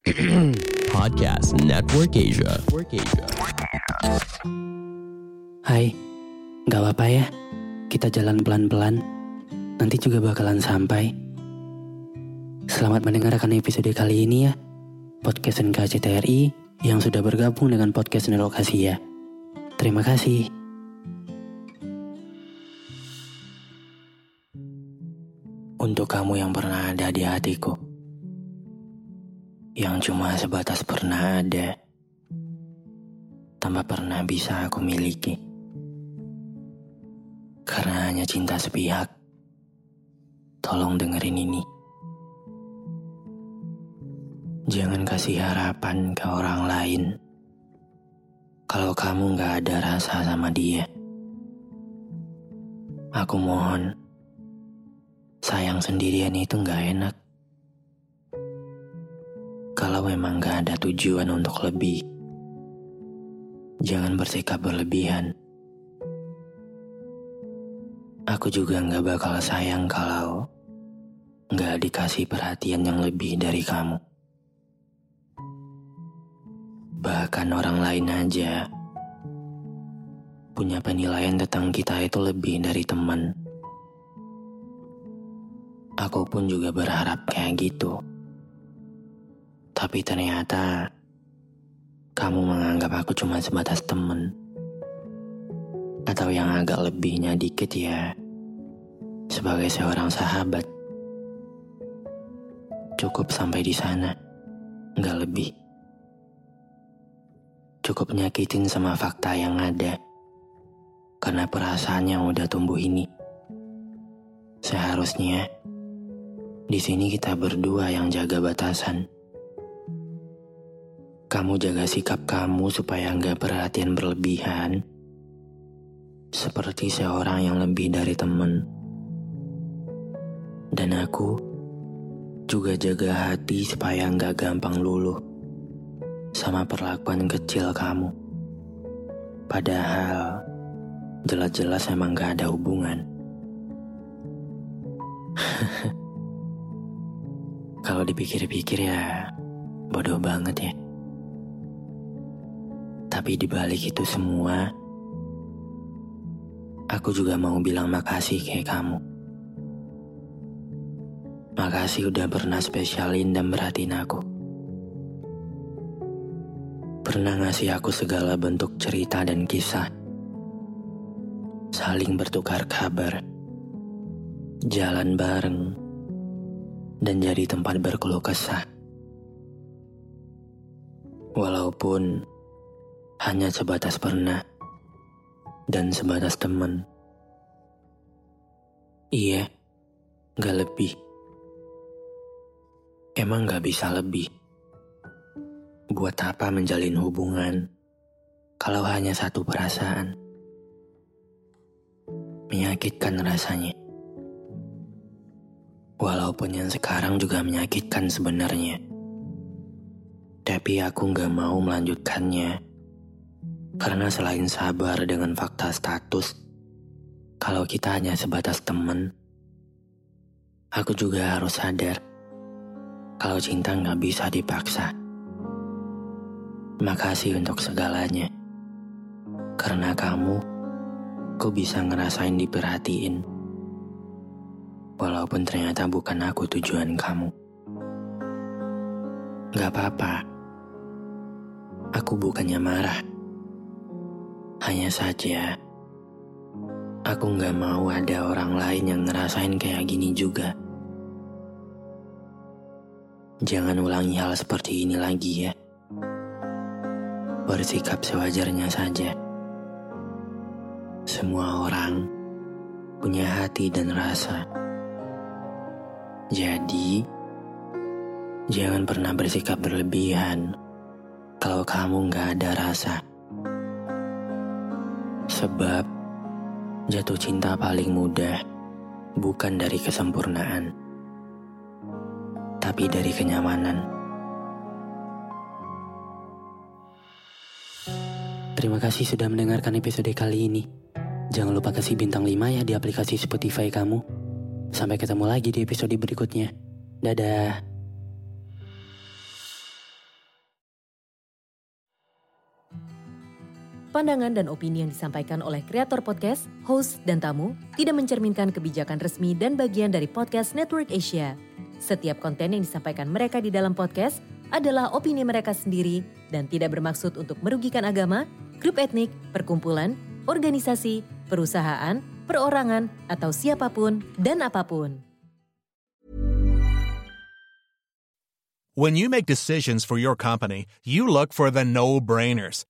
Podcast Network Asia. Network Asia. Hai, gak apa-apa ya. Kita jalan pelan-pelan. Nanti juga bakalan sampai. Selamat mendengarkan episode kali ini ya. Podcast NKCTRI yang sudah bergabung dengan podcast Nelokasi ya. Terima kasih. Untuk kamu yang pernah ada di hatiku. Yang cuma sebatas pernah ada. Tanpa pernah bisa aku miliki. Karena hanya cinta sepihak. Tolong dengerin ini. Jangan kasih harapan ke orang lain. Kalau kamu gak ada rasa sama dia. Aku mohon. Sayang sendirian itu gak enak. Kalau memang gak ada tujuan untuk lebih. Jangan bersikap berlebihan. Aku juga gak bakal sayang kalau gak dikasih perhatian yang lebih dari kamu. Bahkan orang lain aja punya penilaian tentang kita itu lebih dari teman. Aku pun juga berharap kayak gitu. Tapi ternyata kamu menganggap aku cuma sebatas temen. Atau yang agak lebihnya dikit ya, sebagai seorang sahabat. Cukup sampai di sana, nggak lebih. Cukup nyakitin sama fakta yang ada, karena perasaan yang udah tumbuh ini. Seharusnya di sini kita berdua yang jaga batasan. Kamu jaga sikap kamu supaya nggak perhatian berlebihan, seperti seorang yang lebih dari temen. Dan aku juga jaga hati supaya nggak gampang luluh sama perlakuan kecil kamu. Padahal jelas-jelas emang gak ada hubungan. Kalau dipikir-pikir ya bodoh banget ya. Tapi dibalik itu semua, aku juga mau bilang makasih kayak kamu. Makasih udah pernah spesialin dan berhatiin aku. Pernah ngasih aku segala bentuk cerita dan kisah. Saling bertukar kabar. Jalan bareng. Dan jadi tempat berkeluh kesah. Walaupun hanya sebatas pernah dan sebatas teman. Iya, gak lebih. Emang gak bisa lebih. Buat apa menjalin hubungan kalau hanya satu perasaan? Menyakitkan rasanya. Walaupun yang sekarang juga menyakitkan sebenarnya. Tapi aku gak mau melanjutkannya. Karena selain sabar dengan fakta status, kalau kita hanya sebatas teman, aku juga harus sadar kalau cinta gak bisa dipaksa. Makasih untuk segalanya. Karena kamu, ku bisa ngerasain diperhatiin. Walaupun ternyata bukan aku tujuan kamu. Gak apa-apa. Aku bukannya marah. Hanya saja, aku gak mau ada orang lain yang ngerasain kayak gini juga. Jangan ulangi hal seperti ini lagi ya bersikap sewajarnya saja. Semua orang punya hati dan rasa. Jadi, jangan pernah bersikap berlebihan kalau kamu nggak ada rasa. Sebab, jatuh cinta paling mudah bukan dari kesempurnaan, tapi dari kenyamanan. Terima kasih sudah mendengarkan episode kali ini. Jangan lupa kasih bintang 5 ya di aplikasi Spotify kamu. Sampai ketemu lagi di episode berikutnya. Dadah. Pandangan dan opini yang disampaikan oleh kreator podcast, host, dan tamu tidak mencerminkan kebijakan resmi dan bagian dari podcast Network Asia. Setiap konten yang disampaikan mereka di dalam podcast adalah opini mereka sendiri dan tidak bermaksud untuk merugikan agama, grup etnik, perkumpulan, organisasi, perusahaan, perorangan, atau siapa pun dan apa pun. When you make decisions for your company, you look for the no-brainers.